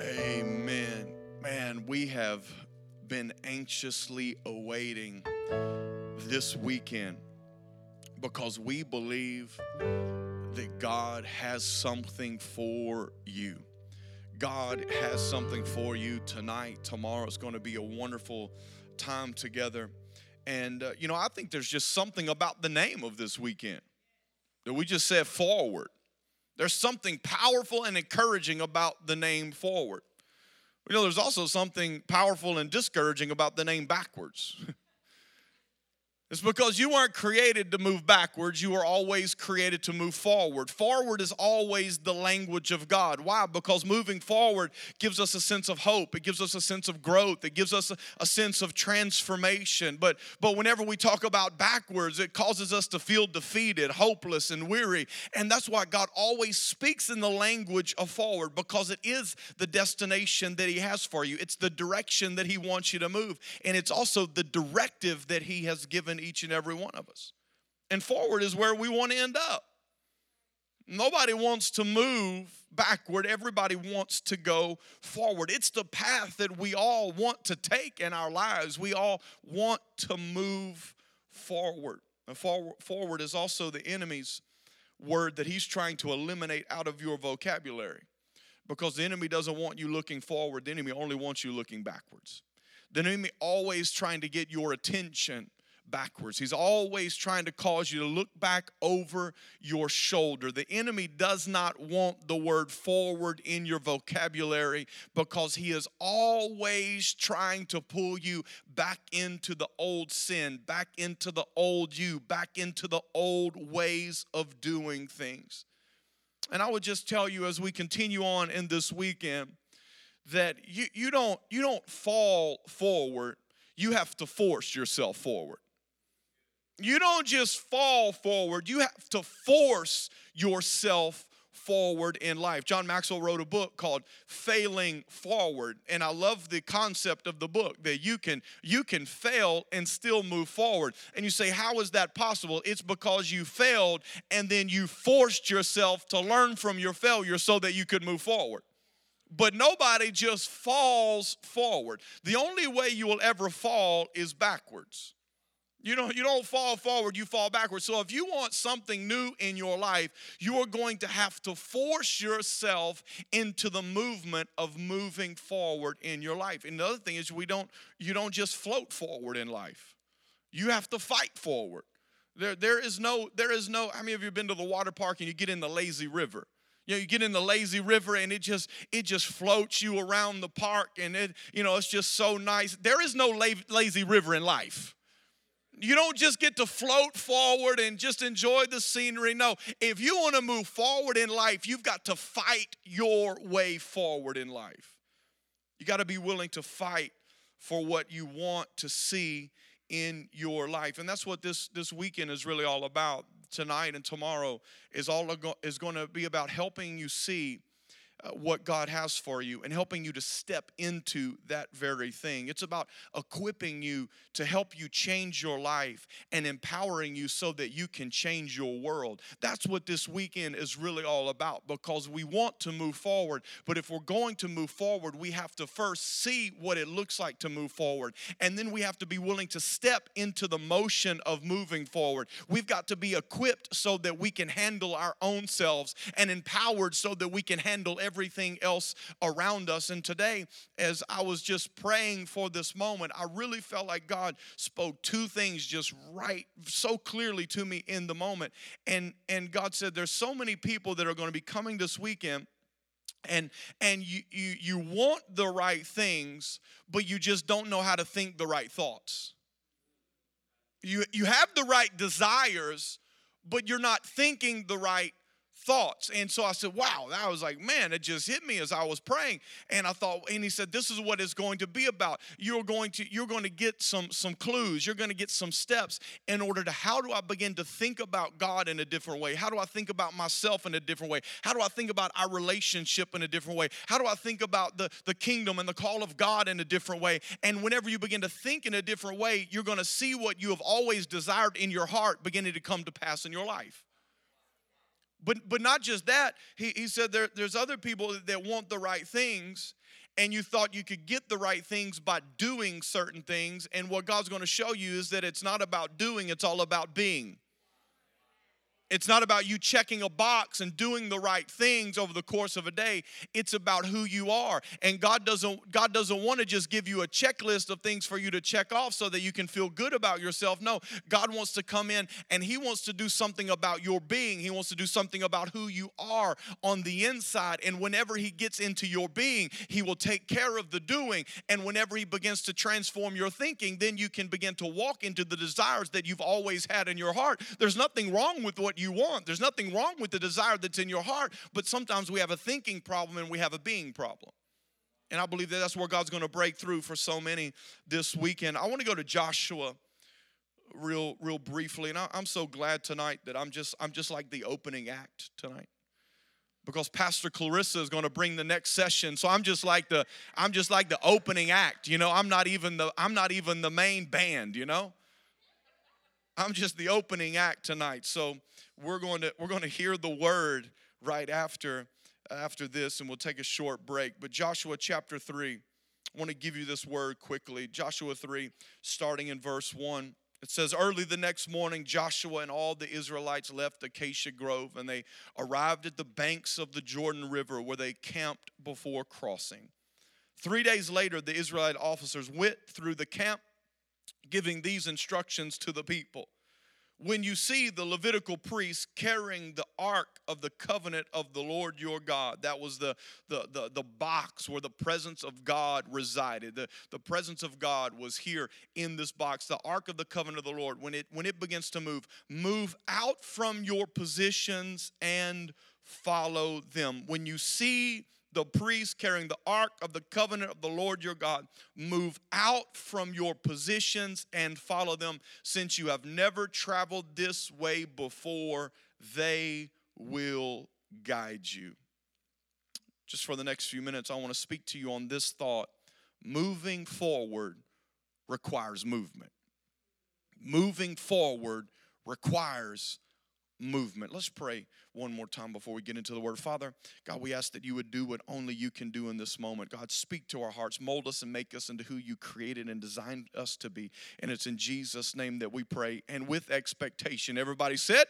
Amen. Man, we have been anxiously awaiting this weekend because we believe that God has something for you. God has something for you tonight. Tomorrow is going to be a wonderful time together. And, uh, you know, I think there's just something about the name of this weekend that we just said forward. There's something powerful and encouraging about the name forward. You know, there's also something powerful and discouraging about the name backwards. It's because you weren't created to move backwards, you were always created to move forward. Forward is always the language of God. Why? Because moving forward gives us a sense of hope, it gives us a sense of growth, it gives us a, a sense of transformation. But but whenever we talk about backwards, it causes us to feel defeated, hopeless, and weary. And that's why God always speaks in the language of forward because it is the destination that he has for you. It's the direction that he wants you to move, and it's also the directive that he has given each and every one of us. And forward is where we want to end up. Nobody wants to move backward. Everybody wants to go forward. It's the path that we all want to take in our lives. We all want to move forward. And forward is also the enemy's word that he's trying to eliminate out of your vocabulary because the enemy doesn't want you looking forward, the enemy only wants you looking backwards. The enemy always trying to get your attention backwards. He's always trying to cause you to look back over your shoulder. The enemy does not want the word forward in your vocabulary because he is always trying to pull you back into the old sin, back into the old you, back into the old ways of doing things. And I would just tell you as we continue on in this weekend that you, you don't you don't fall forward you have to force yourself forward you don't just fall forward, you have to force yourself forward in life. John Maxwell wrote a book called Failing Forward and I love the concept of the book that you can you can fail and still move forward. And you say how is that possible? It's because you failed and then you forced yourself to learn from your failure so that you could move forward. But nobody just falls forward. The only way you will ever fall is backwards. You don't, you don't fall forward, you fall backwards. So if you want something new in your life, you are going to have to force yourself into the movement of moving forward in your life. And the other thing is we don't you don't just float forward in life. You have to fight forward. There, there is no, there is no, how many of you have been to the water park and you get in the lazy river? You know, you get in the lazy river and it just it just floats you around the park and it, you know, it's just so nice. There is no lazy river in life. You don't just get to float forward and just enjoy the scenery. No, if you want to move forward in life, you've got to fight your way forward in life. You got to be willing to fight for what you want to see in your life. And that's what this, this weekend is really all about. Tonight and tomorrow is all is going to be about helping you see what God has for you and helping you to step into that very thing. It's about equipping you to help you change your life and empowering you so that you can change your world. That's what this weekend is really all about because we want to move forward. But if we're going to move forward, we have to first see what it looks like to move forward. And then we have to be willing to step into the motion of moving forward. We've got to be equipped so that we can handle our own selves and empowered so that we can handle everything everything else around us. And today, as I was just praying for this moment, I really felt like God spoke two things just right so clearly to me in the moment. And and God said there's so many people that are going to be coming this weekend and and you, you you want the right things but you just don't know how to think the right thoughts you you have the right desires but you're not thinking the right thoughts. And so I said, wow, I was like, man, it just hit me as I was praying. And I thought, and he said, this is what it's going to be about. You're going to, you're going to get some, some clues, you're going to get some steps in order to how do I begin to think about God in a different way? How do I think about myself in a different way? How do I think about our relationship in a different way? How do I think about the, the kingdom and the call of God in a different way? And whenever you begin to think in a different way, you're going to see what you have always desired in your heart beginning to come to pass in your life. But but not just that, he, he said there, there's other people that want the right things, and you thought you could get the right things by doing certain things. And what God's going to show you is that it's not about doing, it's all about being. It's not about you checking a box and doing the right things over the course of a day. It's about who you are. And God doesn't God doesn't want to just give you a checklist of things for you to check off so that you can feel good about yourself. No, God wants to come in and he wants to do something about your being. He wants to do something about who you are on the inside. And whenever he gets into your being, he will take care of the doing. And whenever he begins to transform your thinking, then you can begin to walk into the desires that you've always had in your heart. There's nothing wrong with what what you want. There's nothing wrong with the desire that's in your heart, but sometimes we have a thinking problem and we have a being problem. And I believe that that's where God's going to break through for so many this weekend. I want to go to Joshua real real briefly and I, am so glad tonight that i'm just i'm just like the opening act tonight because pastor clarissa is going to bring the next session so i'm just like the i'm just like the opening act you know i'm not even the i'm not even the main band you know i'm just the opening act tonight. So we're going to we're going to hear the word right after after this and we'll take a short break. But joshua chapter 3 i want to give you this word quickly. Joshua 3 starting in verse 1 it says early the next morning joshua and all the israelites left acacia grove and they arrived at the banks of the jordan river where they camped before crossing. Three days later the israelite officers went through the camp giving these instructions to the people when you see the Levitical priests carrying the ark of the covenant of the Lord your God, that was the, the, the, the, box where the presence of God resided. The, the presence of God was here in this box, the ark of the covenant of the Lord. When it, when it begins to move, move out from your positions and follow them. When you see the priests carrying the ark of the covenant of the Lord your God, move out from your positions and follow them. Since you have never traveled this way before, they will guide you. Just for the next few minutes, I want to speak to you on this thought. Moving forward requires movement. Moving forward requires movement. Let's pray one more time before we get into the word. Father, God, we ask that you would do what only you can do in this moment. God, speak to our hearts, mold us and make us into who you created and designed us to be. And it's in Jesus' name that we pray and with expectation. Everybody said,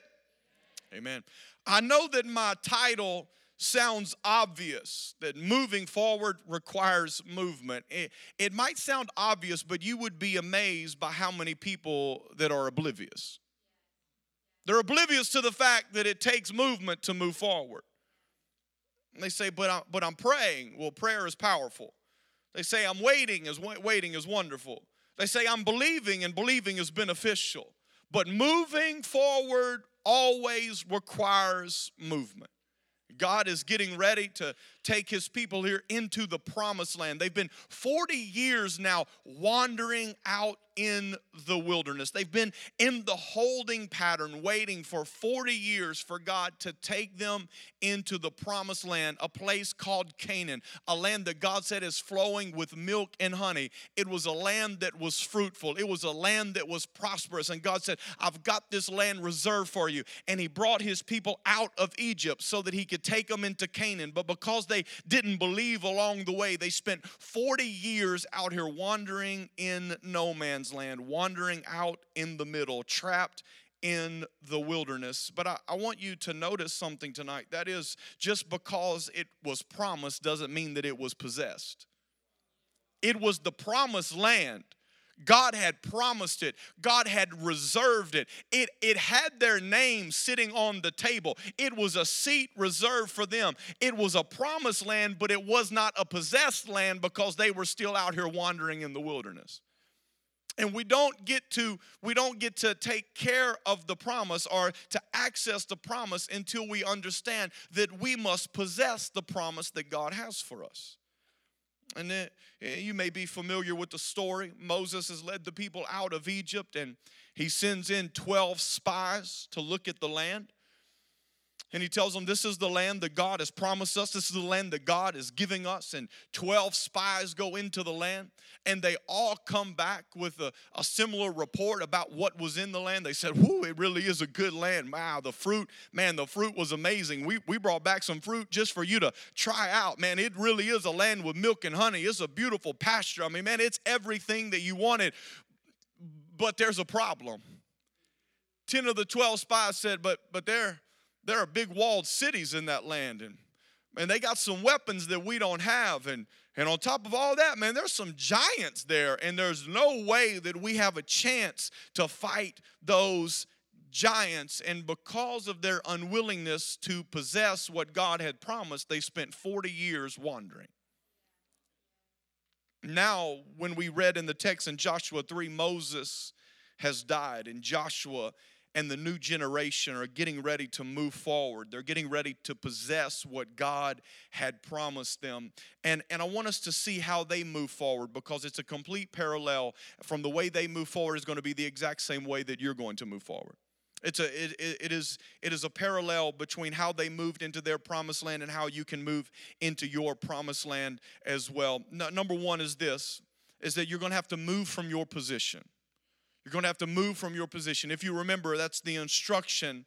Amen. I know that my title sounds obvious that moving forward requires movement. It, it might sound obvious, but you would be amazed by how many people that are oblivious. They're oblivious to the fact that it takes movement to move forward. And they say, but, I, but I'm praying. Well, prayer is powerful. They say, I'm waiting, is waiting is wonderful. They say, I'm believing, and believing is beneficial. But moving forward always requires movement. God is getting ready to take his people here into the promised land. They've been 40 years now wandering out in the wilderness. They've been in the holding pattern, waiting for 40 years for God to take them into the promised land, a place called Canaan, a land that God said is flowing with milk and honey. It was a land that was fruitful, it was a land that was prosperous. And God said, I've got this land reserved for you. And He brought His people out of Egypt so that He could take them into Canaan. But because they didn't believe along the way, they spent 40 years out here wandering in no man's land, wandering out in the middle, trapped in the wilderness. But I, I, want you to notice something tonight. That is, just because it was promised doesn't mean that it was possessed. It was the promised land. God had promised it. God had reserved it. It, it had their name sitting on the table. It was a seat reserved for them. It was a promised land, but it was not a possessed land because they were still out here wandering in the wilderness and we don't get to we don't get to take care of the promise or to access the promise until we understand that we must possess the promise that God has for us. And then, you may be familiar with the story. Moses has led the people out of Egypt and he sends in 12 spies to look at the land. And he tells them, This is the land that God has promised us. This is the land that God is giving us. And 12 spies go into the land, and they all come back with a, a similar report about what was in the land. They said, Whoo, it really is a good land. Wow, the fruit, man, the fruit was amazing. We, we brought back some fruit just for you to try out. Man, it really is a land with milk and honey. It's a beautiful pasture. I mean, man, it's everything that you wanted. But there's a problem. 10 of the 12 spies said, But, but there, there are big walled cities in that land and and they got some weapons that we don't have and and on top of all that man there's some giants there and there's no way that we have a chance to fight those giants. And because of their unwillingness to possess what God had promised they spent 40 years wandering. Now when we read in the text in Joshua 3 Moses has died and Joshua and the new generation are getting ready to move forward. They're getting ready to possess what God had promised them. And, and I want us to see how they move forward because it's a complete parallel from the way they move forward is going to be the exact same way that you're going to move forward. It's a, it, it, is, it is a parallel between how they moved into their promised land and how you can move into your promised land as well. No, number one is this, is that you're going to have to move from your position. You're going to have to move from your position. If you remember, that's the instruction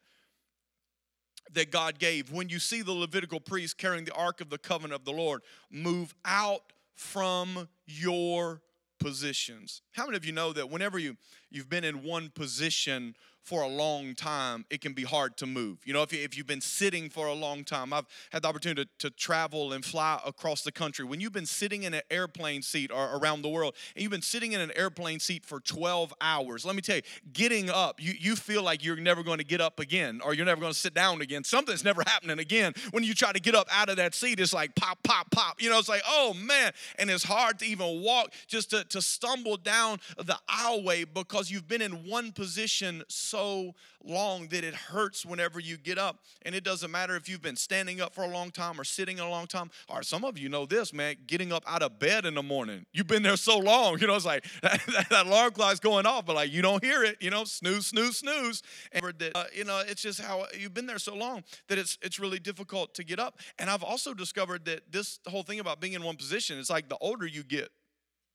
that God gave. When you see the Levitical priest carrying the Ark of the Covenant of the Lord, move out from your positions. How many of you know that whenever you, you've been in one position for a long time, it can be hard to move. You know, if, you, if you've been sitting for a long time, I've had the opportunity to, to travel and fly across the country. When you've been sitting in an airplane seat or around the world, and you've been sitting in an airplane seat for 12 hours, let me tell you, getting up, you, you feel like you're never going to get up again or you're never going to sit down again. Something's never happening again. When you try to get up out of that seat, it's like pop, pop, pop. You know, it's like, oh man. And it's hard to even walk, just to, to stumble down the aisleway because you've been in one position so so long that it hurts whenever you get up. And it doesn't matter if you've been standing up for a long time or sitting a long time, or some of you know this, man, getting up out of bed in the morning. You've been there so long, you know, it's like that, that alarm clock's going off, but like you don't hear it, you know, snooze, snooze, snooze. And uh, you know, it's just how you've been there so long that it's it's really difficult to get up. And I've also discovered that this whole thing about being in one position, it's like the older you get,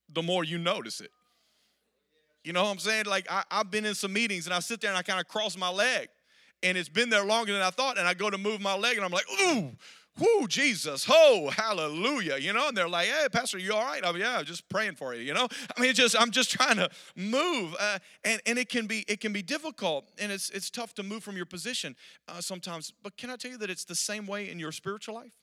the more you notice it. You know what I'm saying? Like I, have been in some meetings and I sit there and I kind of cross my leg. And it's been there longer than I thought. And I go to move my leg and I'm like, ooh, whoo, Jesus, ho, hallelujah. You know, and they're like, hey, Pastor, you all right? I'm yeah, just praying for you, you know? I mean, just I'm just trying to move. Uh, and, and it can be it can be difficult and it's it's tough to move from your position uh, sometimes. But can I tell you that it's the same way in your spiritual life?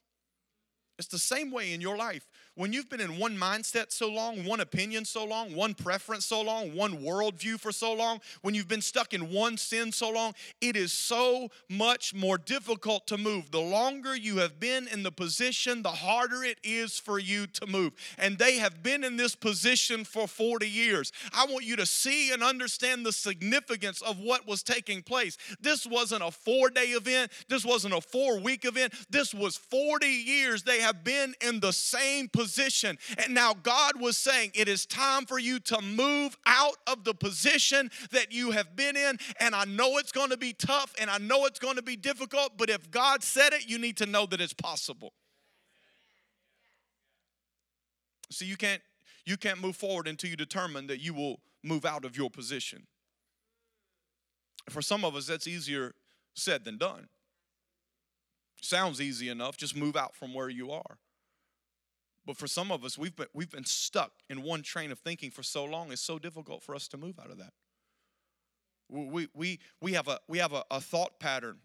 It's the same way in your life. When you've been in one mindset so long, one opinion so long, one preference so long, one worldview for so long, when you've been stuck in one sin so long, it is so much more difficult to move. The longer you have been in the position, the harder it is for you to move. And they have been in this position for 40 years. I want you to see and understand the significance of what was taking place. This wasn't a four day event, this wasn't a four week event, this was 40 years they have been in the same position position. And now God was saying, It is time for you to move out of the position that you have been in. And I know it's going to be tough and I know it's going to be difficult, but if God said it, you need to know that it's possible. See, you can't you can't move forward until you determine that you will move out of your position. For some of us, that's easier said than done. Sounds easy enough, just move out from where you are. But for some of us, we've been, we've been stuck in one train of thinking for so long, it's so difficult for us to move out of that. We, we, we have, a, we have a, a thought pattern.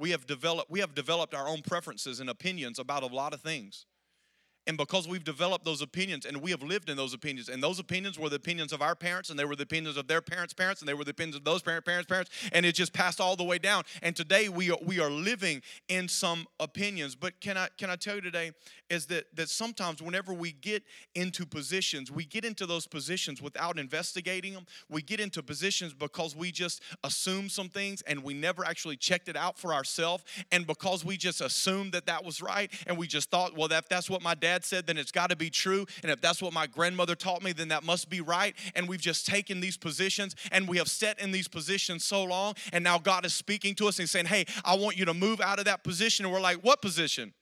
We have, developed, we have developed our own preferences and opinions about a lot of things. And because we've developed those opinions and we have lived in those opinions, and those opinions were the opinions of our parents, and they were the opinions of their parents' parents, and they were the opinions of those parent, parents' parents, and it just passed all the way down. And today we are, we are living in some opinions. But can I can I tell you today is that that sometimes whenever we get into positions, we get into those positions without investigating them. We get into positions because we just assume some things and we never actually checked it out for ourselves. And because we just assumed that that was right, and we just thought, well, that that's what my dad dad said, then it's got to be true. And if that's what my grandmother taught me, then that must be right. And we've just taken these positions and we have set in these positions so long. And now God is speaking to us and saying, hey, I want you to move out of that position. And we're like, what position?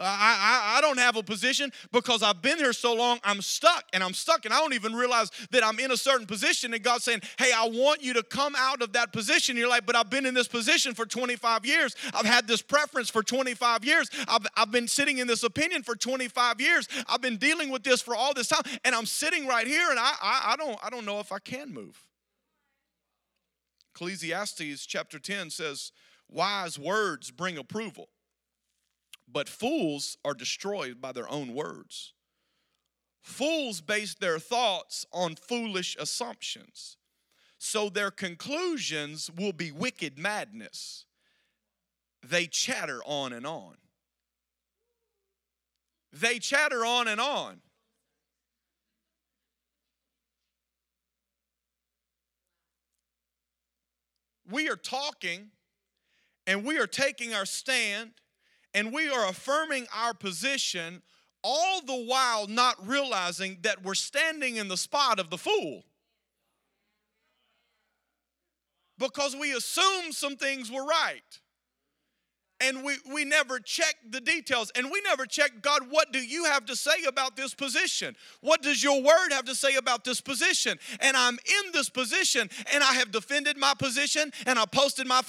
I, I, I, don't have a position because I've been here so long, I'm stuck and I'm stuck and I don't even realize that I'm in a certain position. And God's saying, Hey, I want you to come out of that position. You're like, But I've been in this position for 25 years. I've had this preference for 25 years. I've, I've been sitting in this opinion for 25 years. I've been dealing with this for all this time. And I'm sitting right here and I, I, I don't, I don't know if I can move. Ecclesiastes chapter 10 says, Wise words bring approval but fools are destroyed by their own words. Fools base their thoughts on foolish assumptions, so their conclusions will be wicked madness. They chatter on and on. They chatter on and on. We are talking and we are taking our stand and we are affirming our position, all the while not realizing that we're standing in the spot of the fool. Because we assume some things were right and we, we never check the details and we never check god what do you have to say about this position? What does your word have to say about this position? And i'm in this position and i have defended my position and i posted my,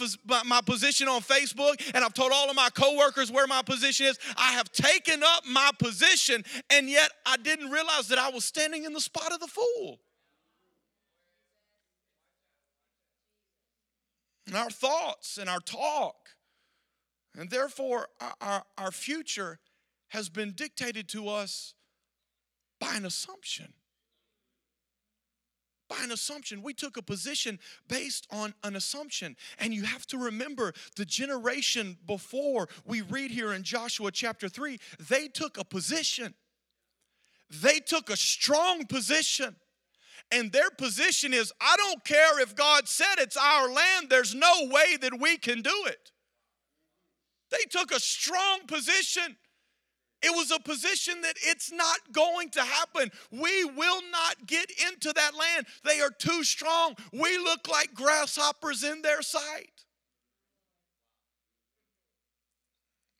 my position on facebook and i've told all of my coworkers where my position is. I have taken up my position and yet i didn't realize that i was standing in the spot of the fool. And our thoughts and our talk and therefore, our, our future has been dictated to us by an assumption. By an assumption. We took a position based on an assumption. And you have to remember the generation before we read here in Joshua chapter 3, they took a position. They took a strong position. And their position is I don't care if God said it's our land, there's no way that we can do it. They took a strong position. It was a position that it's not going to happen. We will not get into that land. They are too strong. We look like grasshoppers in their sight.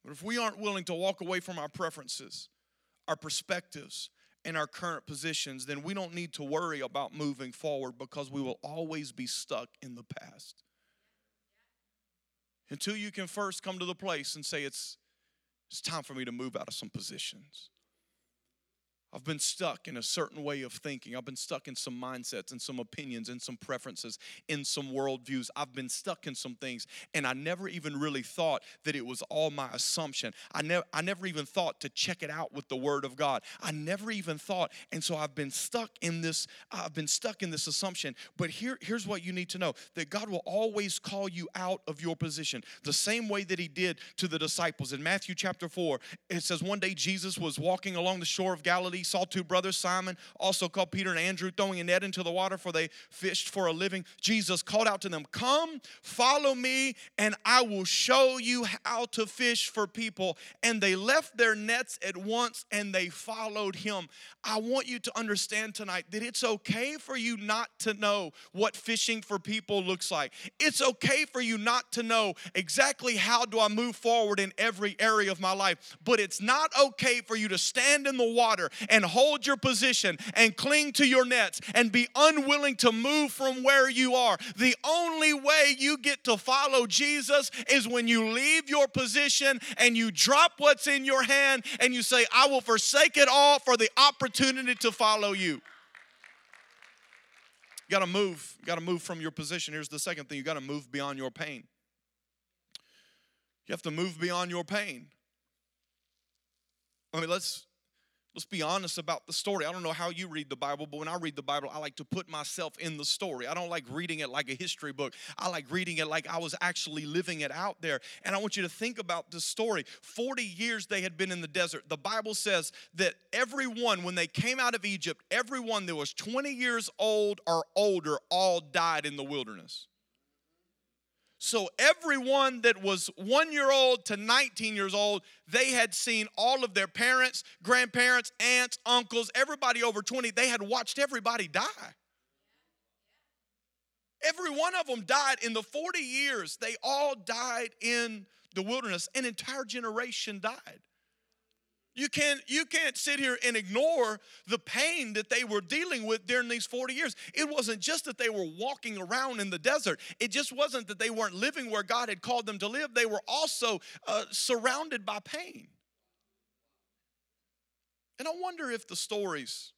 But if we aren't willing to walk away from our preferences, our perspectives, and our current positions, then we don't need to worry about moving forward because we will always be stuck in the past until you can first come to the place and say, it's, it's time for me to move out of some positions. I've been stuck in a certain way of thinking. I've been stuck in some mindsets and some opinions and some preferences in some worldviews. I've been stuck in some things, and I never even really thought that it was all my assumption. I never, I never even thought to check it out with the Word of God. I never even thought, and so I've been stuck in this. I've been stuck in this assumption. But here, here's what you need to know: that God will always call you out of your position, the same way that He did to the disciples in Matthew chapter four. It says one day Jesus was walking along the shore of Galilee he saw two brothers, Simon, also called Peter and Andrew, throwing a net into the water, for they fished for a living. Jesus called out to them, Come, follow me, and I will show you how to fish for people. And they left their nets at once and they followed him. I want you to understand tonight that it's okay for you not to know what fishing for people looks like. It's okay for you not to know exactly how do I move forward in every area of my life, but it's not okay for you to stand in the water and hold your position and cling to your nets and be unwilling to move from where you are. The only way you get to follow Jesus is when you leave your position and you drop what's in your hand and you say, I will forsake it all for the opportunity to follow you. You got to move. You got to move from your position. Here's the second thing you got to move beyond your pain. You have to move beyond your pain. I mean, let's Let's be honest about the story. I don't know how you read the Bible, but when I read the Bible, I like to put myself in the story. I don't like reading it like a history book. I like reading it like I was actually living it out there. And I want you to think about this story. 40 years they had been in the desert. The Bible says that everyone, when they came out of Egypt, everyone that was 20 years old or older all died in the wilderness. So everyone that was one year old to 19 years old, they had seen all of their parents, grandparents, aunts, uncles, everybody over 20, they had watched everybody die. Every one of them died in the 40 years. They all died in the wilderness. An entire generation died. You can't, you can't sit here and ignore the pain that they were dealing with during these 40 years. It wasn't just that they were walking around in the desert, it just wasn't that they weren't living where God had called them to live. They were also uh, surrounded by pain. And I wonder if the stories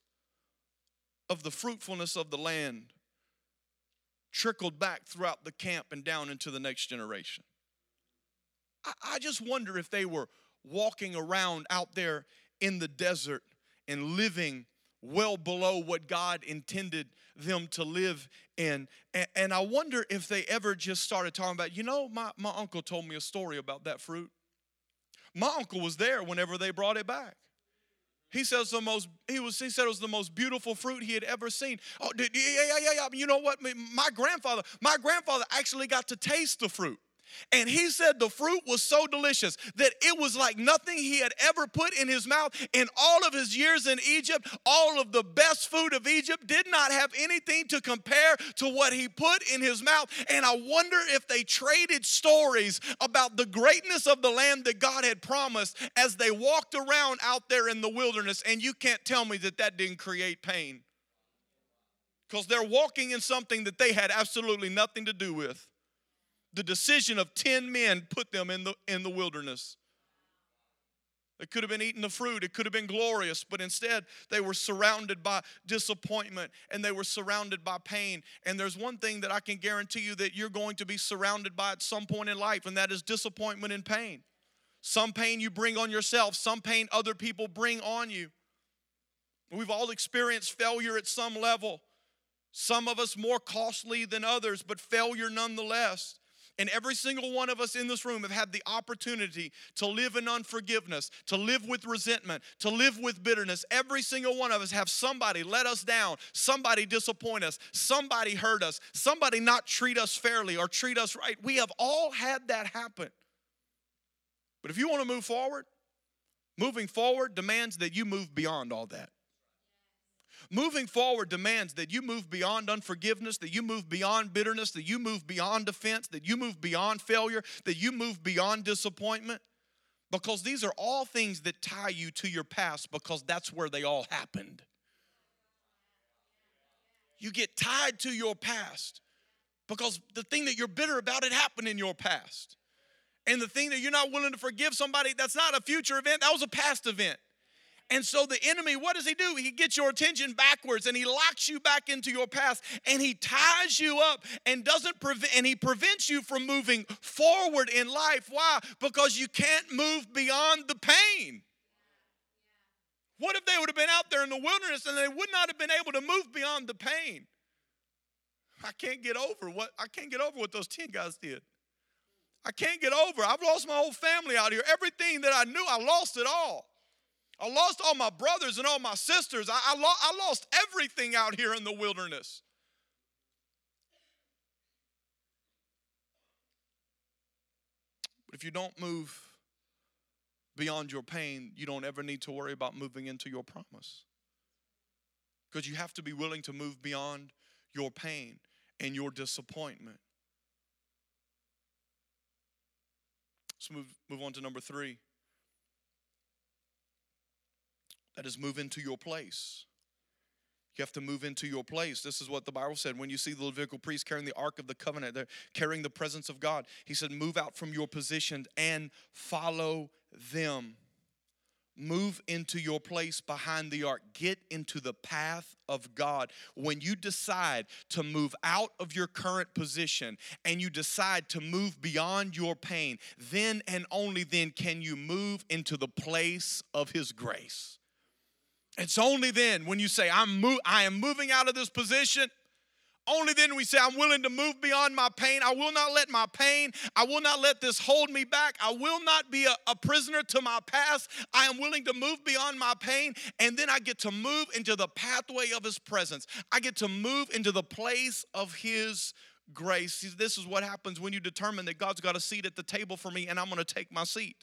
of the fruitfulness of the land trickled back throughout the camp and down into the next generation. I, I just wonder if they were walking around out there in the desert and living well below what God intended them to live in. And, and, I wonder if they ever just started talking about, you know, my, my uncle told me a story about that fruit. My uncle was there whenever they brought it back. He says the most he was he said it was the most beautiful fruit he had ever seen. Oh, yeah, yeah, yeah, yeah. You know what? My grandfather, my grandfather actually got to taste the fruit. And he said the fruit was so delicious that it was like nothing he had ever put in his mouth in all of his years in Egypt. All of the best food of Egypt did not have anything to compare to what he put in his mouth. And I wonder if they traded stories about the greatness of the land that God had promised as they walked around out there in the wilderness. And you can't tell me that that didn't create pain because they're walking in something that they had absolutely nothing to do with the decision of 10 men put them in the, in the wilderness. It could have been eating the fruit, it could have been glorious, but instead they were surrounded by disappointment and they were surrounded by pain. And there's one thing that I can guarantee you that you're going to be surrounded by at some point in life, and that is disappointment and pain. Some pain you bring on yourself, some pain other people bring on you. We've all experienced failure at some level, some of us more costly than others, but failure nonetheless. And every single one of us in this room have had the opportunity to live in unforgiveness, to live with resentment, to live with bitterness. Every single one of us have somebody let us down, somebody disappoint us, somebody hurt us, somebody not treat us fairly or treat us right. We have all had that happen. But if you want to move forward, moving forward demands that you move beyond all that. Moving forward demands that you move beyond unforgiveness, that you move beyond bitterness, that you move beyond offense, that you move beyond failure, that you move beyond disappointment. Because these are all things that tie you to your past because that's where they all happened. You get tied to your past because the thing that you're bitter about it happened in your past. And the thing that you're not willing to forgive somebody, that's not a future event, that was a past event. And so the enemy, what does he do? He gets your attention backwards and he locks you back into your past and he ties you up and doesn't prevent and he prevents you from moving forward in life. Why? Because you can't move beyond the pain. What if they would have been out there in the wilderness and they would not have been able to move beyond the pain? I can't get over what I can't get over what those 10 guys did. I can't get over. I've lost my whole family out here. Everything that I knew, I lost it all. I lost all my brothers and all my sisters. I, I, lo- I lost everything out here in the wilderness. But if you don't move beyond your pain, you don't ever need to worry about moving into your promise. Because you have to be willing to move beyond your pain and your disappointment. Let's move, move on to number three. That is, move into your place. You have to move into your place. This is what the Bible said. When you see the Levitical priests carrying the Ark of the Covenant, they're carrying the presence of God. He said, Move out from your position and follow them. Move into your place behind the ark. Get into the path of God. When you decide to move out of your current position and you decide to move beyond your pain, then and only then can you move into the place of His grace. It's only then when you say, I'm I am moving out of this position. Only then we say, I'm willing to move beyond my pain. I will not let my pain, I will not let this hold me back. I will not be a, a, prisoner to my past. I am willing to move beyond my pain. And then I get to move into the pathway of His presence. I get to move into the place of His grace. This is what happens when you determine that God's got a seat at the table for me and I'm going to take my seat.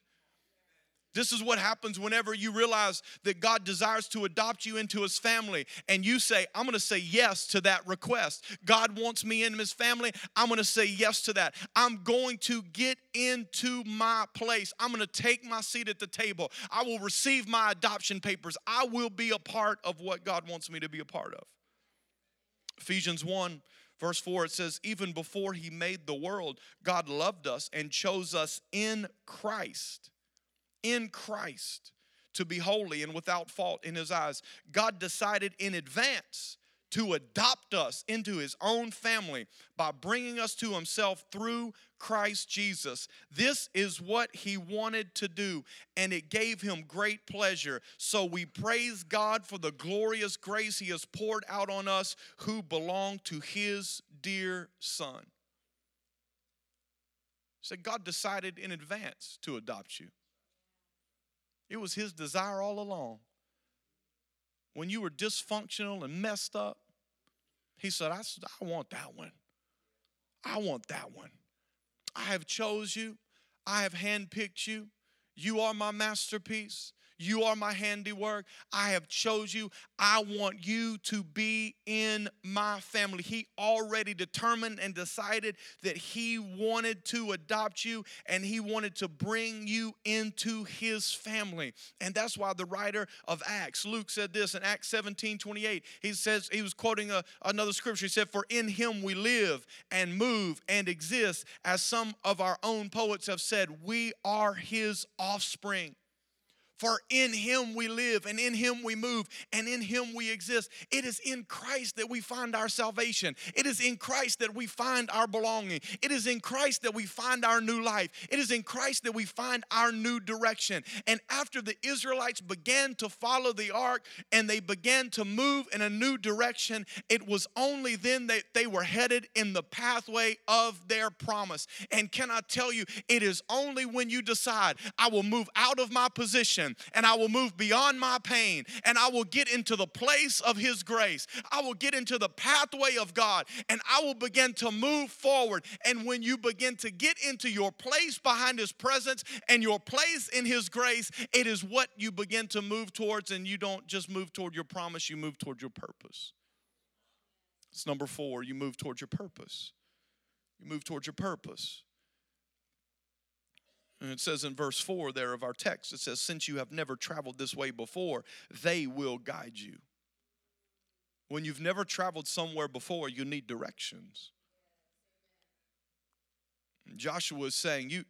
This is what happens whenever you realize that God desires to adopt you into his family and you say, I'm going to say yes to that request. God wants me in his family. I'm going to say yes to that. I'm going to get into my place. I'm going to take my seat at the table. I will receive my adoption papers. I will be a part of what God wants me to be a part of. Ephesians 1 Verse 4, it says, Even before he made the world, God loved us and chose us in Christ in Christ to be holy and without fault in his eyes. God decided in advance to adopt us into his own family by bringing us to himself through Christ Jesus. This is what he wanted to do, and it gave him great pleasure. So we praise God for the glorious grace he has poured out on us who belong to his dear son. So God decided in advance to adopt you. It was his desire all along. When you were dysfunctional and messed up, he said, I, I want that one. I want that one. I have chose you. I have handpicked you. You are my masterpiece. You are my handiwork. I have chose you. I want you to be in my family. He already determined and decided that he wanted to adopt you and he wanted to bring you into his family. And that's why the writer of Acts, Luke said this in Acts 17 28. He says, he was quoting a, another scripture. He said, For in him we live and move and exist, as some of our own poets have said, we are his offspring. For in him we live, and in him we move, and in him we exist. It is in Christ that we find our salvation. It is in Christ that we find our belonging. It is in Christ that we find our new life. It is in Christ that we find our new direction. And after the Israelites began to follow the ark and they began to move in a new direction, it was only then that they were headed in the pathway of their promise. And can I tell you, it is only when you decide, I will move out of my position and I will move beyond my pain and I will get into the place of His grace. I will get into the pathway of God and I will begin to move forward. And when you begin to get into your place behind His presence and your place in His grace, it is what you begin to move towards, and you don't just move toward your promise, you move toward your purpose. It's number four, you move towards your purpose. You move towards your purpose. And it says in verse 4 there of our text, it says, Since you have never traveled this way before, they will guide you. When you've never traveled somewhere before, you need directions. Joshua is saying, you,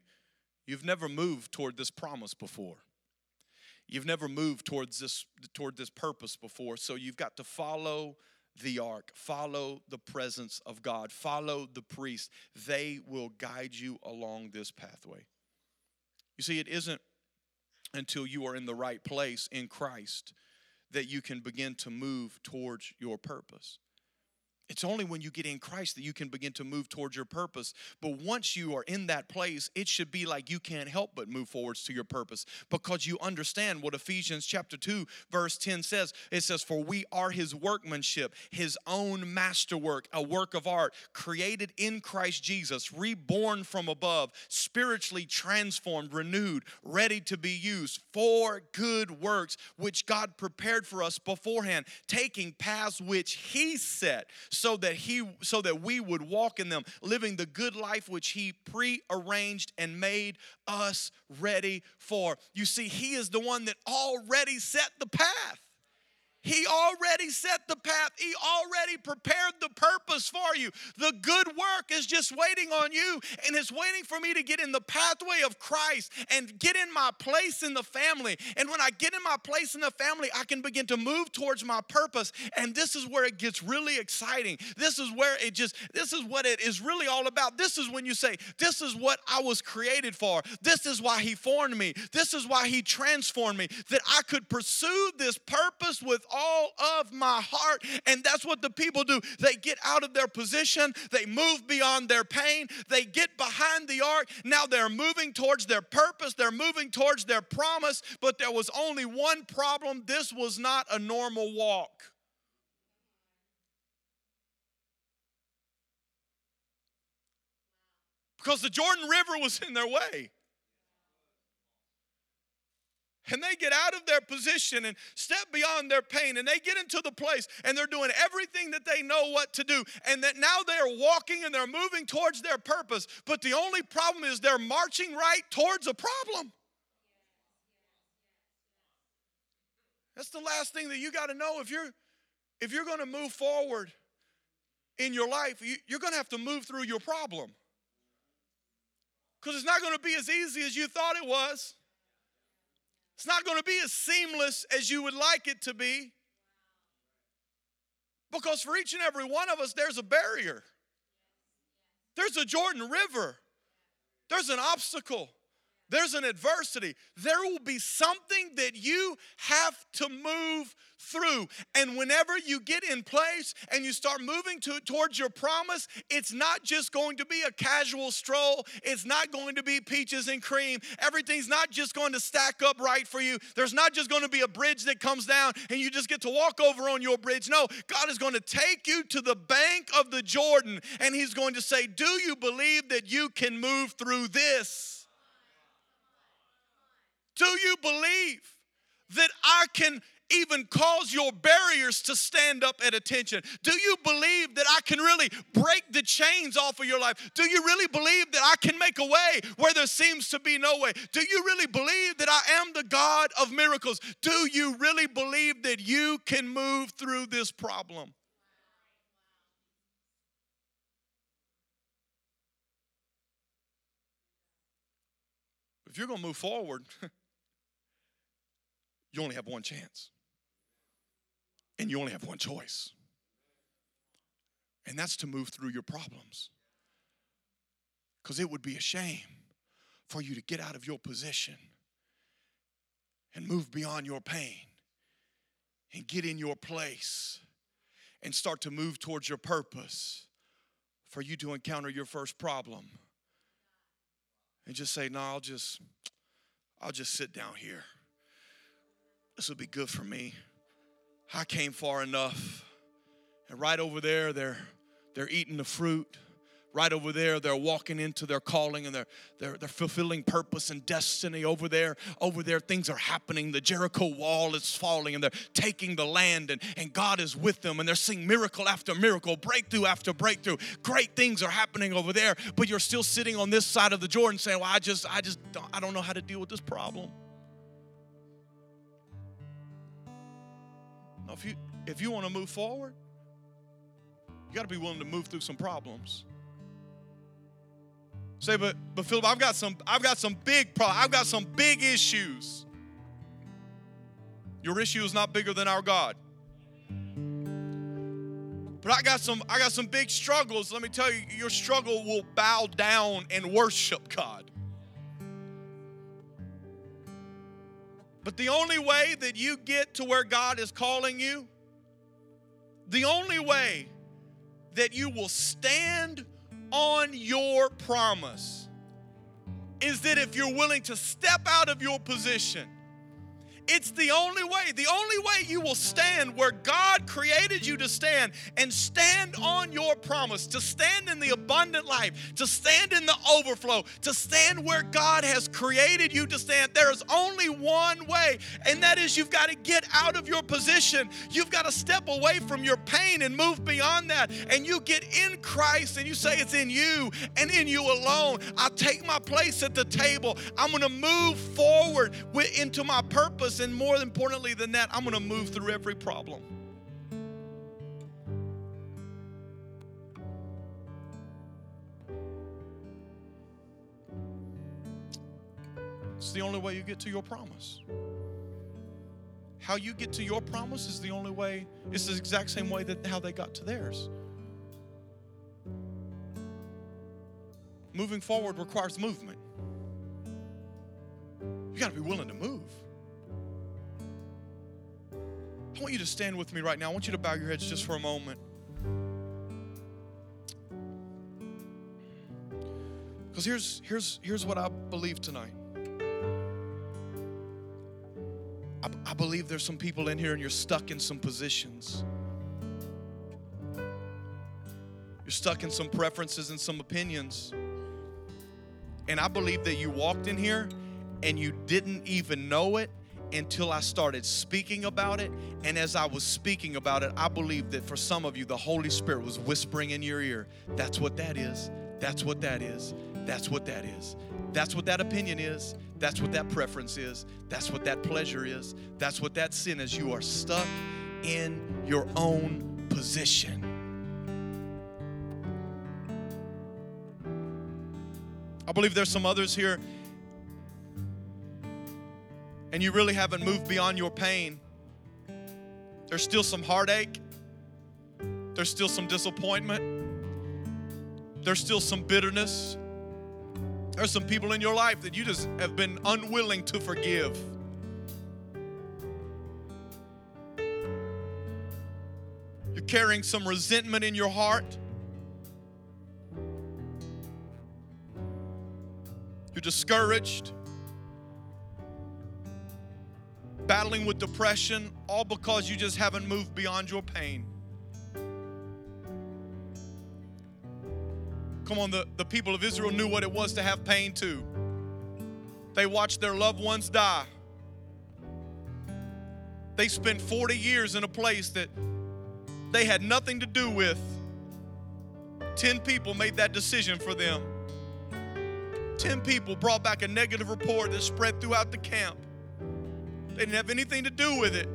You've never moved toward this promise before. You've never moved towards this, toward this purpose before. So you've got to follow the ark, follow the presence of God, follow the priest. They will guide you along this pathway. You see, it isn't until you are in the right place in Christ that you can begin to move towards your purpose. It's only when you get in Christ that you can begin to move towards your purpose. But once you are in that place, it should be like you can't help but move forwards to your purpose because you understand what Ephesians chapter 2 verse 10 says. It says for we are his workmanship, his own masterwork, a work of art created in Christ Jesus, reborn from above, spiritually transformed, renewed, ready to be used for good works which God prepared for us beforehand, taking paths which he set so that he so that we would walk in them living the good life which he prearranged and made us ready for. You see he is the one that already set the path he already set the path. He already prepared the purpose for you. The good work is just waiting on you and it's waiting for me to get in the pathway of Christ and get in my place in the family. And when I get in my place in the family, I can begin to move towards my purpose. And this is where it gets really exciting. This is where it just, this is what it is really all about. This is when you say, This is what I was created for. This is why He formed me. This is why He transformed me, that I could pursue this purpose with all of my heart. And that's what the people do. They get out of their position, they move beyond their pain, they get behind the ark. Now they're moving towards their purpose, they're moving towards their promise. But there was only one problem this was not a normal walk. because the Jordan River was in their way. And they get out of their position and step beyond their pain, and they get into the place and they're doing everything that they know what to do. And that now they are walking and they're moving towards their purpose. But the only problem is they're marching right towards a problem. That's the last thing that you got to know if you're if you're going to move forward in your life, you're going to have to move through your problem. Because it's not going to be as easy as you thought it was. It's not going to be as seamless as you would like it to be. Because for each and every one of us, there's a barrier. There's a Jordan River. There's an obstacle. There's an adversity. There will be something that you have to move through. And whenever you get in place and you start moving to, towards your promise, it's not just going to be a casual stroll. It's not going to be peaches and cream. Everything's not just going to stack up right for you. There's not just going to be a bridge that comes down and you just get to walk over on your bridge. No, God is going to take you to the bank of the Jordan and He's going to say, Do you believe that you can move through this? Do you believe that I can even cause your barriers to stand up at attention? Do you believe that I can really break the chains off of your life? Do you really believe that I can make a way where there seems to be no way? Do you really believe that I am the God of miracles? Do you really believe that you can move through this problem? If you're going to move forward, you only have one chance. And you only have one choice. And that's to move through your problems. Because it would be a shame for you to get out of your position and move beyond your pain and get in your place and start to move towards your purpose for you to encounter your first problem and just say no i'll just i'll just sit down here this will be good for me. I came far enough. And right over there, they're, they're eating the fruit. Right over there, they're walking into their calling and they're, they're, they're fulfilling purpose and destiny. Over there, over there, things are happening. The Jericho wall is falling and they're taking the land and, and God is with them and they're seeing miracle after miracle, breakthrough after breakthrough. Great things are happening over there, but you're still sitting on this side of the Jordan saying, Well, I just, I just, don't, I don't know how to deal with this problem. If you if you want to move forward, you got to be willing to move through some problems. Say, but but Philip, I've got some I've got some big problems. I've got some big issues. Your issue is not bigger than our God. But I got some I got some big struggles. Let me tell you, your struggle will bow down and worship God. But the only way that you get to where God is calling you, the only way that you will stand on your promise is that if you're willing to step out of your position it's the only way. The only way you will stand where God created you to stand and stand on your promise, to stand in the abundant life, to stand in the overflow, to stand where God has created you to stand. There is only one way, and that is you've got to get out of your position. You've got to step away from your pain and move beyond that. And you get in Christ and you say, It's in you and in you alone. I take my place at the table. I'm going to move forward into my purpose and more importantly than that, I'm going to move through every problem. It's the only way you get to your promise. How you get to your promise is the only way, it's the exact same way that how they got to theirs. Moving forward requires movement. You got to be willing to move. I want you to stand with me right now. I want you to bow your heads just for a moment. Because here's, here's, here's what I believe tonight. I, I believe there's some people in here and you're stuck in some positions. You're stuck in some preferences and some opinions. And I believe that you walked in here and you didn't even know it until I started speaking about it. And as I was speaking about it, I believe that for some of you, the Holy Spirit was whispering in your ear, that's what that is. That's what that is. That's what that is. That's what that opinion is. That's what that preference is. That's what that pleasure is. That's what that sin is. You are stuck in your own position. I believe there's some others here, and you really haven't moved beyond your pain. There's still some heartache, there's still some disappointment, there's still some bitterness. There's some people in your life that you just have been unwilling to forgive. You're carrying some resentment in your heart. You're discouraged, battling with depression, all because you just haven't moved beyond your pain. Come on, the, the people of Israel knew what it was to have pain too. They watched their loved ones die. They spent 40 years in a place that they had nothing to do with. 10 people made that decision for them. 10 people brought back a negative report that spread throughout the camp. They didn't have anything to do with it.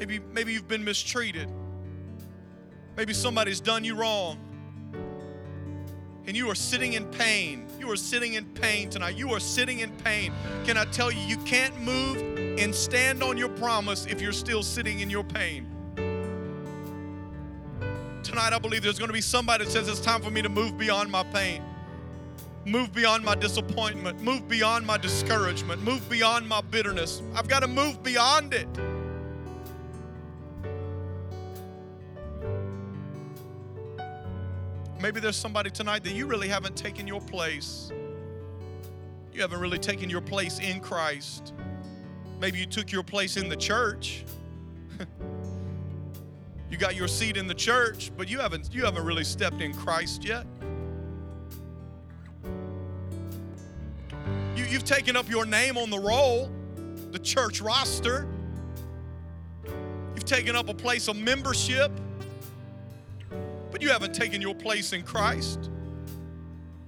Maybe, maybe you've been mistreated. Maybe somebody's done you wrong. And you are sitting in pain. You are sitting in pain tonight. You are sitting in pain. Can I tell you, you can't move and stand on your promise if you're still sitting in your pain. Tonight, I believe there's going to be somebody that says it's time for me to move beyond my pain, move beyond my disappointment, move beyond my discouragement, move beyond my bitterness. I've got to move beyond it. Maybe there's somebody tonight that you really haven't taken your place. You haven't really taken your place in Christ. Maybe you took your place in the church. you got your seat in the church, but you haven't you haven't really stepped in Christ yet. You've taken up your name on the roll, the church roster. You've taken up a place of membership but you haven't taken your place in Christ.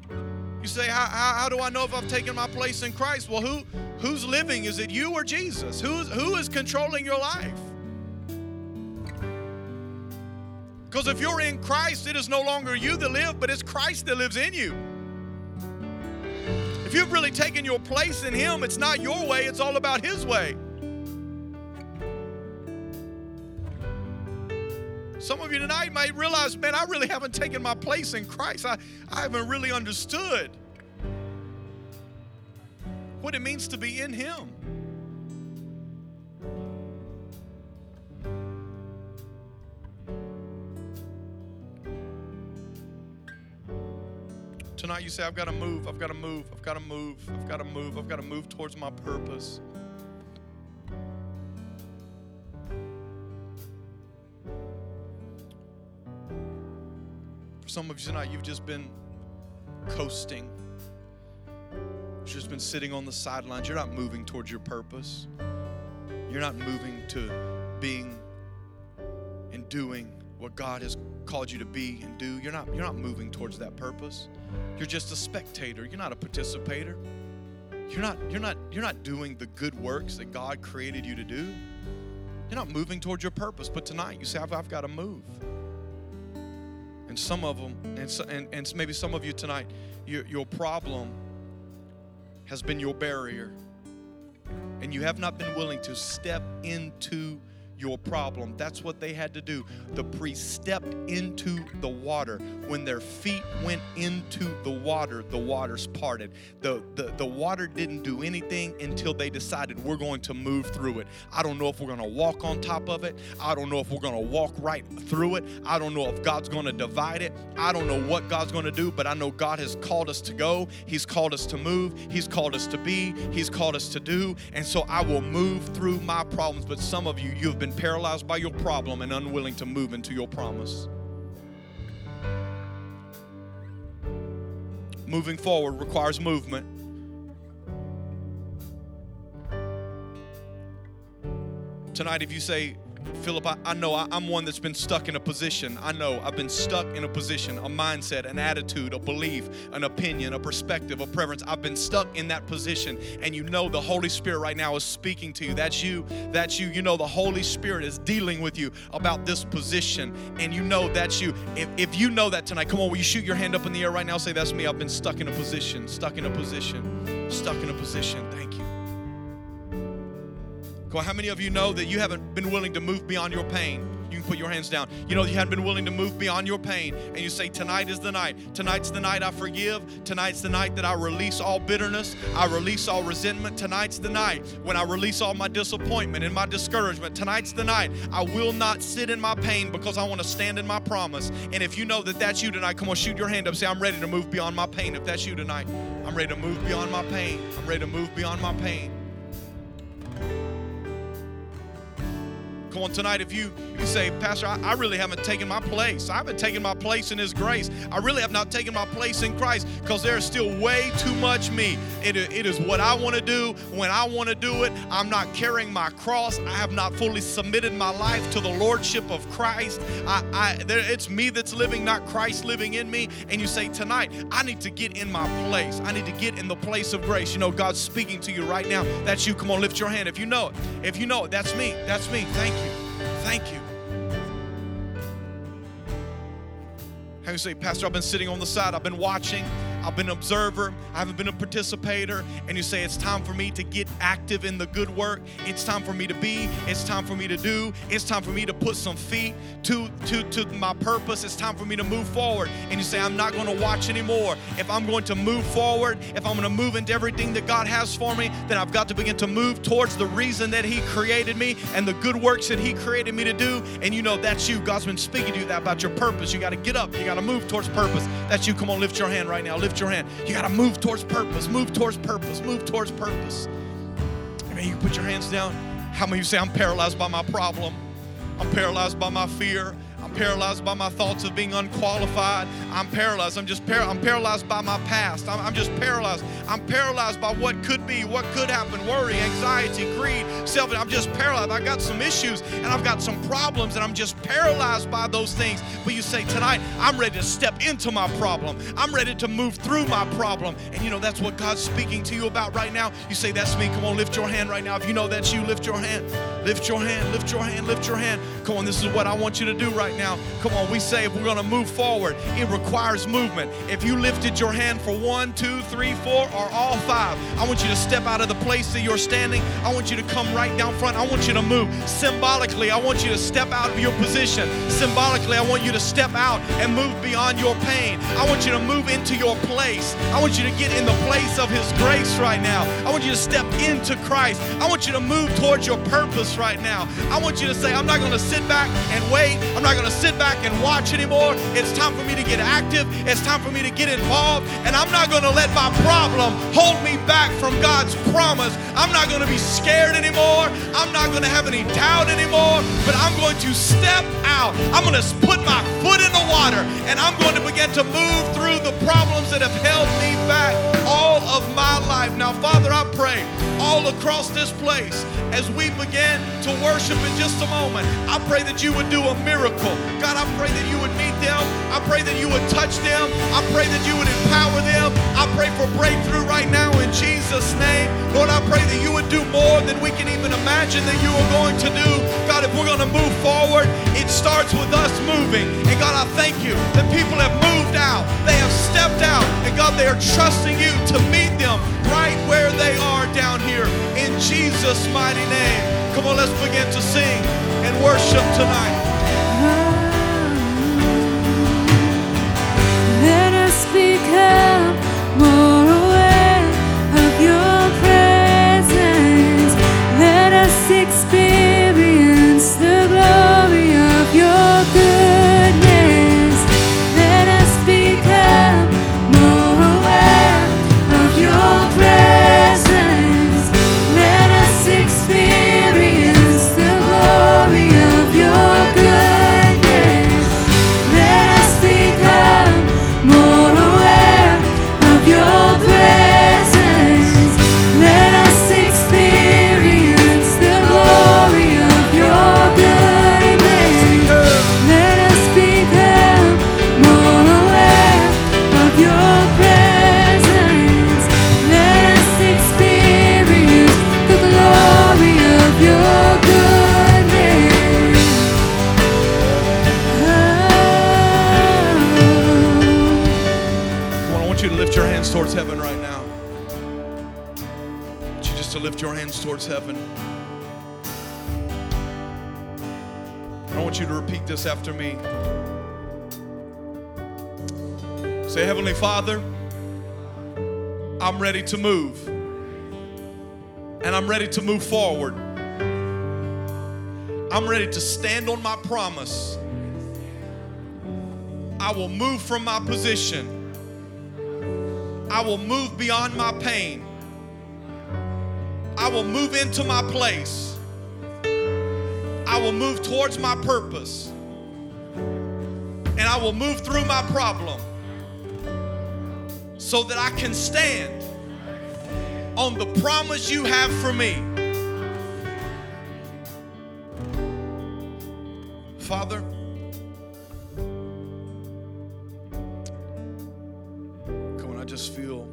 You say, how, how, how, do I know if I've taken my place in Christ? Well, who, who's living? Is it you or Jesus? Who's, who is controlling your life? Because if you're in Christ, it is no longer you that live, but it's Christ that lives in you. If you've really taken your place in Him, it's not your way, it's all about His way. Some of you tonight might realize, man, I really haven't taken my place in Christ. I, I haven't really understood what it means to be in Him. Tonight you say, I've got to move, I've got to move, I've got to move, I've got to move, I've got to move towards my purpose. For some of you tonight, you've just been coasting. You've just been sitting on the sidelines. You're not moving towards your purpose. You're not moving to being and doing what God has called you to be and do. You're not, you're not moving towards that purpose. You're just a spectator. You're not a participator. You're not, you're not, you're not doing the good works that God created you to do. You're not moving towards your purpose. But tonight you say, I've, I've got to move. And some of them, and, so, and, and maybe some of you tonight, your, your problem has been your barrier. And you have not been willing to step into your problem. That's what they had to do. The priest stepped into the water. When their feet went into the water, the waters parted. The, the, the water didn't do anything until they decided we're going to move through it. I don't know if we're going to walk on top of it. I don't know if we're going to walk right through it. I don't know if God's going to divide it. I don't know what God's going to do, but I know God has called us to go. He's called us to move. He's called us to be. He's called us to do. And so I will move through my problems. But some of you, you have been been paralyzed by your problem and unwilling to move into your promise. Moving forward requires movement. Tonight, if you say, Philip, I, I know I, I'm one that's been stuck in a position. I know I've been stuck in a position, a mindset, an attitude, a belief, an opinion, a perspective, a preference. I've been stuck in that position, and you know the Holy Spirit right now is speaking to you. That's you. That's you. You know the Holy Spirit is dealing with you about this position, and you know that's you. If, if you know that tonight, come on, will you shoot your hand up in the air right now? Say, That's me. I've been stuck in a position, stuck in a position, stuck in a position. Thank you. Come on, how many of you know that you haven't been willing to move beyond your pain? You can put your hands down. You know you haven't been willing to move beyond your pain, and you say, Tonight is the night. Tonight's the night I forgive. Tonight's the night that I release all bitterness. I release all resentment. Tonight's the night when I release all my disappointment and my discouragement. Tonight's the night I will not sit in my pain because I want to stand in my promise. And if you know that that's you tonight, come on, shoot your hand up. Say, I'm ready to move beyond my pain. If that's you tonight, I'm ready to move beyond my pain. I'm ready to move beyond my pain. Come on, tonight, if you, you say, Pastor, I, I, really haven't taken my place. I haven't taken my place in His grace. I really have not taken my place in Christ because there's still way too much me. It, it is what I want to do when I want to do it. I'm not carrying my cross. I have not fully submitted my life to the Lordship of Christ. I, I, there, it's me that's living, not Christ living in me. And you say, Tonight, I need to get in my place. I need to get in the place of grace. You know, God's speaking to you right now. That's you. Come on, lift your hand. If you know it, if you know it, that's me. That's me. Thank you. Thank you. You say, Pastor, I've been sitting on the side, I've been watching, I've been an observer, I haven't been a participator, and you say it's time for me to get active in the good work. It's time for me to be, it's time for me to do, it's time for me to put some feet to, to, to my purpose. It's time for me to move forward. And you say, I'm not going to watch anymore. If I'm going to move forward, if I'm going to move into everything that God has for me, then I've got to begin to move towards the reason that He created me and the good works that He created me to do. And you know that's you. God's been speaking to you that about your purpose. You got to get up. You got to move towards purpose. That's you. Come on, lift your hand right now. Lift lift your hand. You got to move towards purpose, move towards purpose, move towards purpose. Amen. You put your hands down. How many of you say, I'm paralyzed by my problem? I'm paralyzed by my fear paralyzed by my thoughts of being unqualified. I'm paralyzed. I'm just par- I'm paralyzed by my past. I'm, I'm just paralyzed. I'm paralyzed by what could be, what could happen, worry, anxiety, greed, self. I'm just paralyzed. I got some issues and I've got some problems and I'm just paralyzed by those things. But you say tonight, I'm ready to step into my problem. I'm ready to move through my problem. And you know that's what God's speaking to you about right now. You say that's me. Come on, lift your hand right now. If you know that's you, lift your hand. Lift your hand. Lift your hand. Lift your hand. Come on, this is what I want you to do right now now. Come on, we say if we're going to move forward, it requires movement. If you lifted your hand for one, two, three, four, or all five, I want you to step out of the place that you're standing. I want you to come right down front. I want you to move. Symbolically, I want you to step out of your position. Symbolically, I want you to step out and move beyond your pain. I want you to move into your place. I want you to get in the place of His grace right now. I want you to step into Christ. I want you to move towards your purpose right now. I want you to say, I'm not going to sit back and wait. I'm not going to sit back and watch anymore. It's time for me to get active. It's time for me to get involved. And I'm not going to let my problem hold me back from God's promise. I'm not going to be scared anymore. I'm not going to have any doubt anymore. But I'm going to step out. I'm going to put my foot in the water and I'm going to begin to move through the problems that have held me back all of my life. Now, Father, I pray all across this place as we begin to worship in just a moment. I pray that you would do a miracle. God, I pray that you would meet them. I pray that you would touch them. I pray that you would empower them. I pray for breakthrough right now in Jesus' name. Lord, I pray that you would do more than we can even imagine that you are going to do. God, if we're going to move forward, it starts with us moving. And God, I thank you that people have moved out. They have stepped out. And God, they are trusting you to meet them right where they are down here. In Jesus' mighty name. Come on, let's begin to sing and worship tonight. Become more aware of your heaven. I want you to repeat this after me. Say, Heavenly Father, I'm ready to move. And I'm ready to move forward. I'm ready to stand on my promise. I will move from my position. I will move beyond my pain. I will move into my place. I will move towards my purpose. And I will move through my problem so that I can stand on the promise you have for me. Father, come on, I just feel,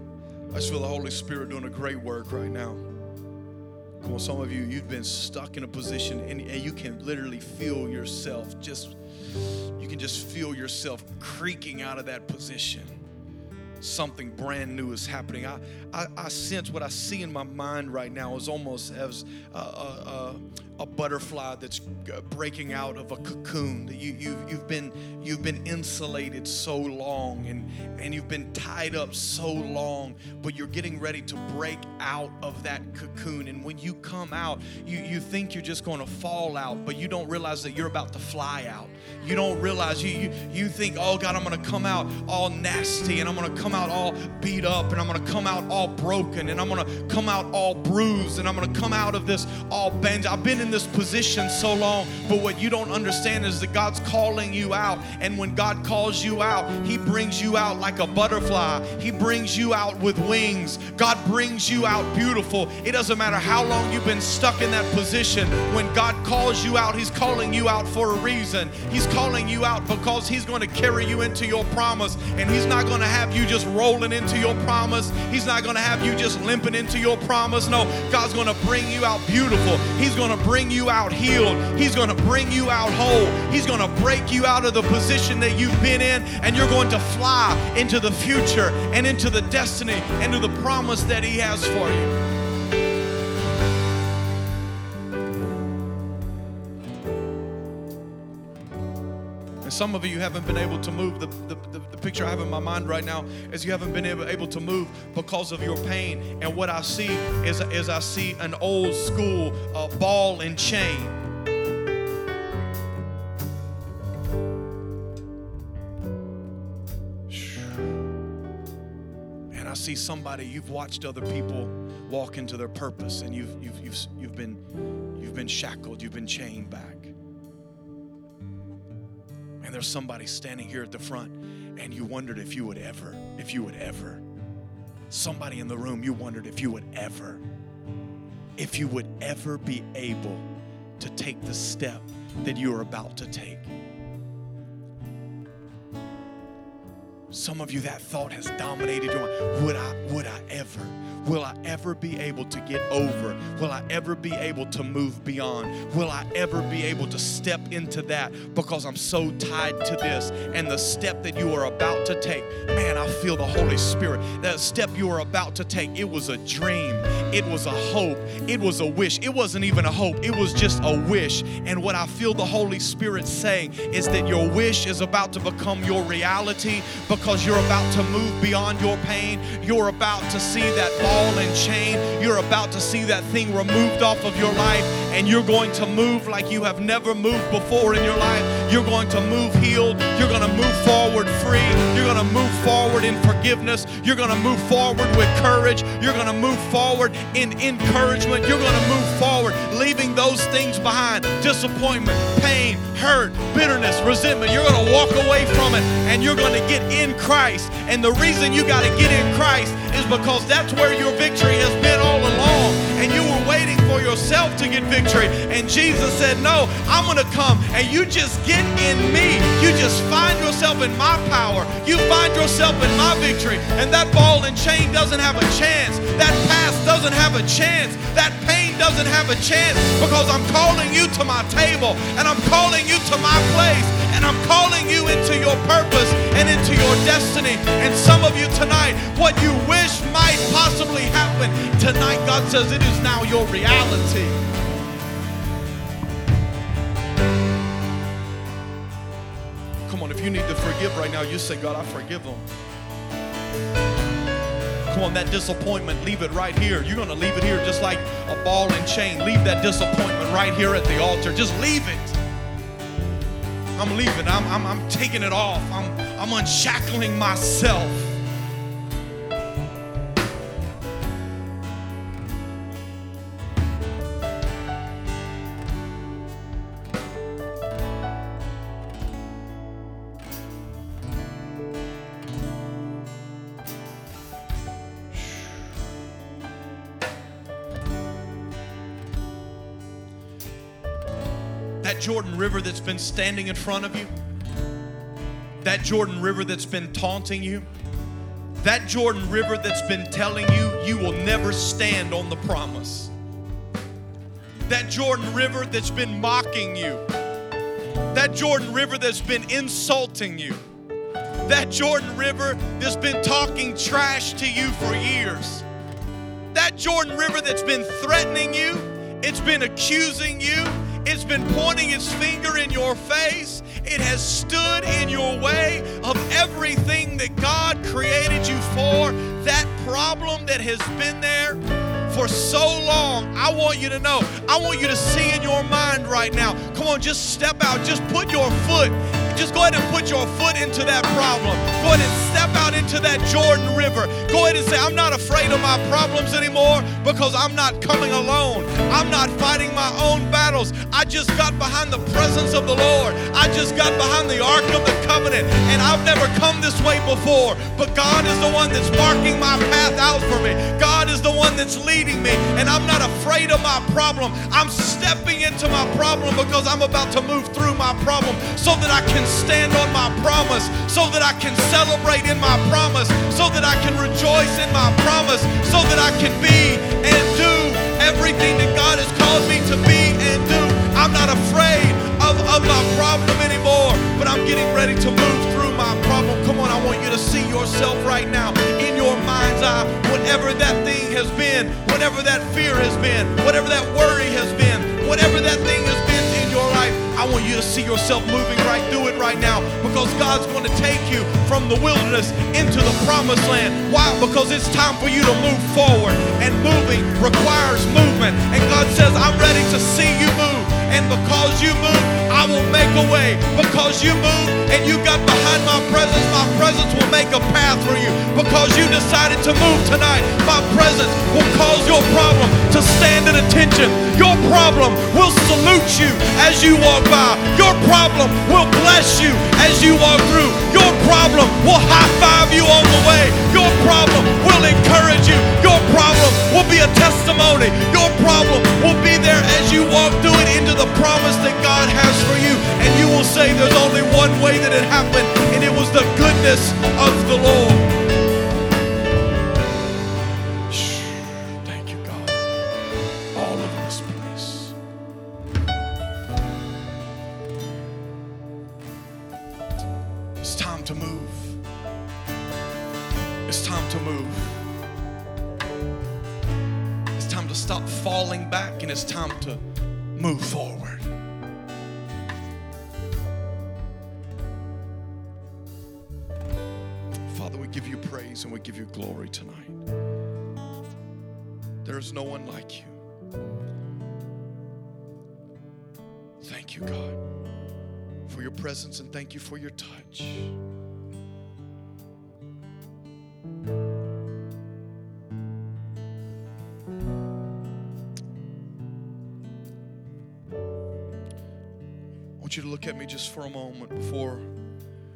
I just feel the Holy Spirit doing a great work right now. On, some of you, you've been stuck in a position and, and you can literally feel yourself just, you can just feel yourself creaking out of that position something brand new is happening. I, I, I, sense what I see in my mind right now is almost as a, a, a butterfly that's uh, breaking out of a cocoon. You, you, you've, been, you've been insulated so long and, and you've been tied up so long, but you're getting ready to break out of that cocoon. And when you come out, you, you think you're just going to fall out, but you don't realize that you're about to fly out. You don't realize, you, you, you think, oh God, I'm going to come out all nasty and I'm going to come out all beat up and I'm going to come out all broken and I'm going to come out all bruised and I'm going to come out of this all bent. I've been in this position so long, but what you don't understand is that God's calling you out. And when God calls you out, He brings you out like a butterfly, He brings you out with wings. God brings you out beautiful. It doesn't matter how long you've been stuck in that position. When God calls you out, He's calling you out for a reason. He's calling you out because He's going to carry you into your promise, and He's not going to have you just rolling into your promise. He's not going to have you just limping into your promise. No, God's going to bring you out beautiful. He's going to bring you out healed. He's going to bring you out whole. He's going to break you out of the position that you've been in, and you're going to fly into the future and into the destiny and to the promise that He has for you. Some of you haven't been able to move. The, the, the, the, picture I have in my mind right now is you haven't been able, able to move because of your pain. And what I see is, is I see an old school uh, ball and chain. And I see somebody you've watched other people walk into their purpose, and you've you've you've you've been you've been shackled, you've been chained back and there's somebody standing here at the front and you wondered if you would ever, if you would ever, somebody in the room, you wondered if you would ever, if you would ever be able to take the step that you are about to take. Some of you, that thought has dominated your mind. Would I, would I ever? Will I ever be able to get over? Will I ever be able to move beyond? Will I ever be able to step into that because I'm so tied to this? And the step that you are about to take, man, I feel the Holy Spirit. That step you are about to take, it was a dream, it was a hope, it was a wish. It wasn't even a hope, it was just a wish. And what I feel the Holy Spirit saying is that your wish is about to become your reality because you're about to move beyond your pain. You're about to see that ball and chain. You're about to see that thing removed off of your life, and you're going to move like you have never moved before in your life. You're going to move healed. You're going to move forward free. You're going to move forward in forgiveness. You're going to move forward with courage. You're going to move forward in encouragement. You're going to move forward, leaving those things behind disappointment, pain, hurt, bitterness, resentment. You're going to walk away from it, and you're going to get in Christ. And the reason you got to get in Christ is because that's where your victory has been all along. And you were waiting for yourself to get victory. And Jesus said, No, I'm going to come and you just get in me. You just find yourself in my power. You find yourself in my victory. And that ball and chain doesn't have a chance. That past doesn't have a chance. That pain doesn't have a chance because I'm calling you to my table and I'm calling you to my place and I'm calling you into your purpose and into your destiny. And some of you tonight, what you wish might possibly happen, tonight God says it is now your reality. Come on, if you need to forgive right now, you say, God, I forgive them. Come on, that disappointment, leave it right here. You're going to leave it here just like a ball and chain. Leave that disappointment right here at the altar. Just leave it. I'm leaving. I'm, I'm, I'm taking it off. I'm, I'm unshackling myself. Been standing in front of you, that Jordan River that's been taunting you, that Jordan River that's been telling you you will never stand on the promise, that Jordan River that's been mocking you, that Jordan River that's been insulting you, that Jordan River that's been talking trash to you for years, that Jordan River that's been threatening you, it's been accusing you, it's been pointing its finger in your face. It has stood in your way of everything that God created you for. That problem that has been there for so long, I want you to know, I want you to see in your mind right now. Come on, just step out, just put your foot just go ahead and put your foot into that problem. Go ahead and step out into that Jordan River. Go ahead and say, I'm not afraid of my problems anymore because I'm not coming alone. I'm not fighting my own battles. I just got behind the presence of the Lord. I just got behind the Ark of the Covenant. And I've never come this way before. But God is the one that's marking my path out for me. God one that's leading me. And I'm not afraid of my problem. I'm stepping into my problem because I'm about to move through my problem so that I can stand on my promise, so that I can celebrate in my promise, so that I can rejoice in my promise, so that I can be and do everything that God has called me to be and do. I'm not afraid of, of my problem anymore, but I'm getting ready to move through my problem. I want you to see yourself right now in your mind's eye, whatever that thing has been, whatever that fear has been, whatever that worry has been, whatever that thing has been in your life. I want you to see yourself moving right through it right now because God's going to take you from the wilderness into the promised land. Why? Because it's time for you to move forward, and moving requires movement. And God says, I'm ready to see you move. And because you move, I will make a way. Because you move and you got behind my presence, my presence will make a path for you. Because you decided to move tonight, my presence will cause your problem to stand at attention. Your problem will salute you as you walk by. Your problem will bless you as you walk through. Your problem will high five you on the way. Your problem will encourage you. Your problem will be a testimony. Your problem will be there as you walk through it into the promise that God has for you. And you will say there's only one way that it happened, and it was the goodness of the Lord. It's time to stop falling back and it's time to move forward. Father, we give you praise and we give you glory tonight. There is no one like you. Thank you, God, for your presence and thank you for your touch. Look at me just for a moment before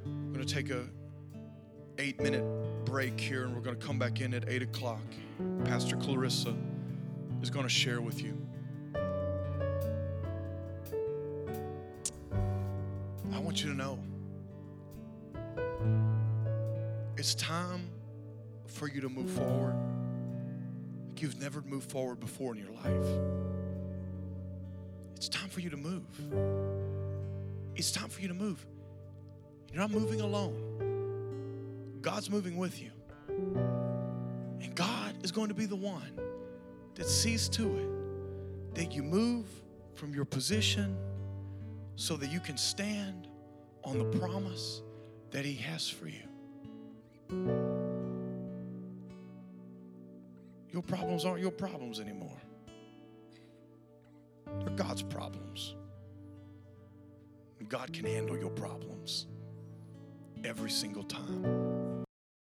I'm going to take a eight minute break here and we're going to come back in at eight o'clock. Pastor Clarissa is going to share with you. I want you to know it's time for you to move forward like you've never moved forward before in your life. It's time for you to move. It's time for you to move. You're not moving alone. God's moving with you. And God is going to be the one that sees to it that you move from your position so that you can stand on the promise that He has for you. Your problems aren't your problems anymore, they're God's problems. God can handle your problems every single time.